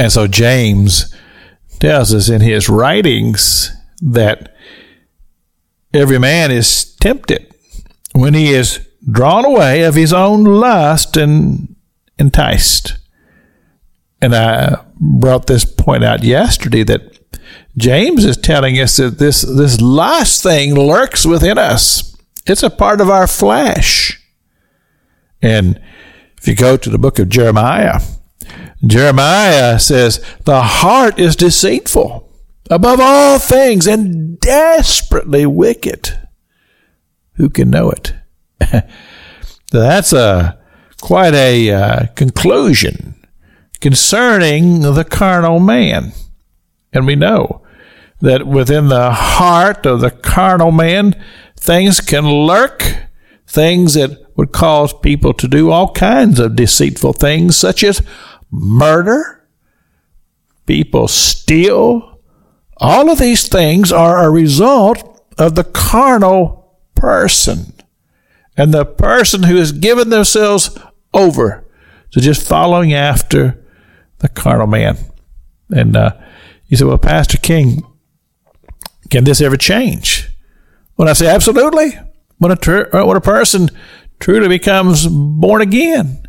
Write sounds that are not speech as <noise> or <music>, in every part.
And so James tells us in his writings that every man is tempted when he is drawn away of his own lust and enticed. And I brought this point out yesterday that James is telling us that this, this lust thing lurks within us. It's a part of our flesh. And if you go to the book of Jeremiah, Jeremiah says, The heart is deceitful above all things and desperately wicked. Who can know it? <laughs> That's a quite a uh, conclusion concerning the carnal man. And we know that within the heart of the carnal man, things can lurk, things that would cause people to do all kinds of deceitful things, such as murder, people steal. All of these things are a result of the carnal person and the person who has given themselves over to just following after the carnal man. And uh, you say, well, Pastor King, can this ever change? When I say absolutely, when a, tr- when a person truly becomes born again,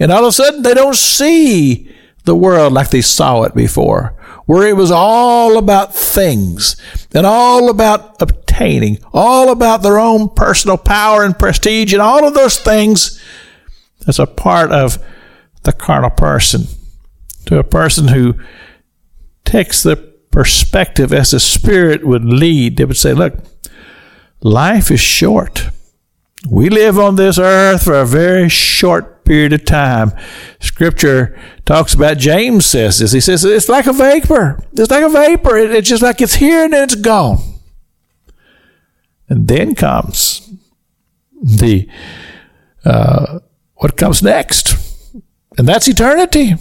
and all of a sudden they don't see the world like they saw it before, where it was all about things and all about obtaining, all about their own personal power and prestige and all of those things as a part of the carnal person to a person who takes the perspective as the Spirit would lead. They would say, look, life is short. We live on this earth for a very short period of time. Scripture talks about, James says this. He says, it's like a vapor. It's like a vapor. it's just like it's here and then it's gone. And then comes the, uh, what comes next? And that's eternity.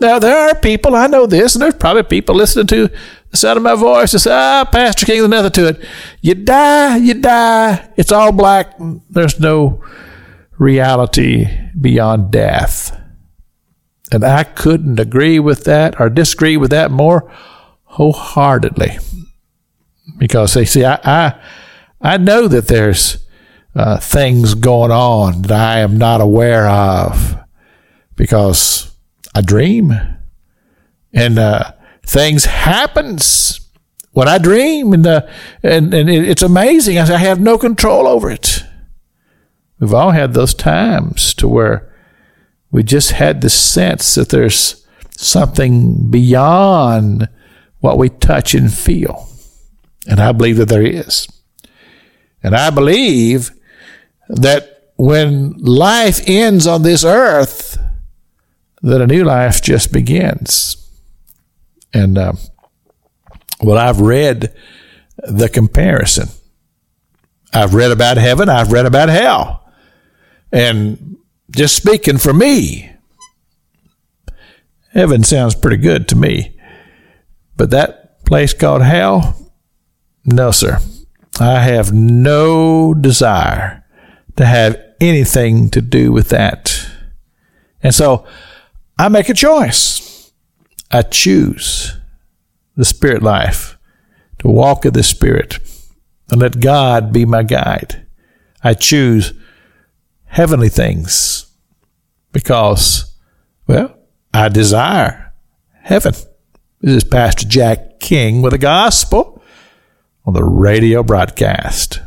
Now, there are people, I know this, and there's probably people listening to the sound of my voice that say, ah, Pastor King, there's nothing to it. You die, you die. It's all black. There's no reality beyond death. And I couldn't agree with that or disagree with that more wholeheartedly. Because they see, I, I, I know that there's uh, things going on that I am not aware of because I dream, and uh, things happens when I dream, and uh, and and it's amazing. I have no control over it. We've all had those times to where we just had the sense that there's something beyond what we touch and feel, and I believe that there is, and I believe that when life ends on this earth that a new life just begins. And uh, well, I've read the comparison. I've read about heaven. I've read about hell. And just speaking for me, heaven sounds pretty good to me. But that place called hell, no, sir. I have no desire to have anything to do with that. And so I make a choice. I choose the spirit life to walk in the spirit and let God be my guide. I choose heavenly things because, well, I desire heaven. This is Pastor Jack King with the gospel on the radio broadcast.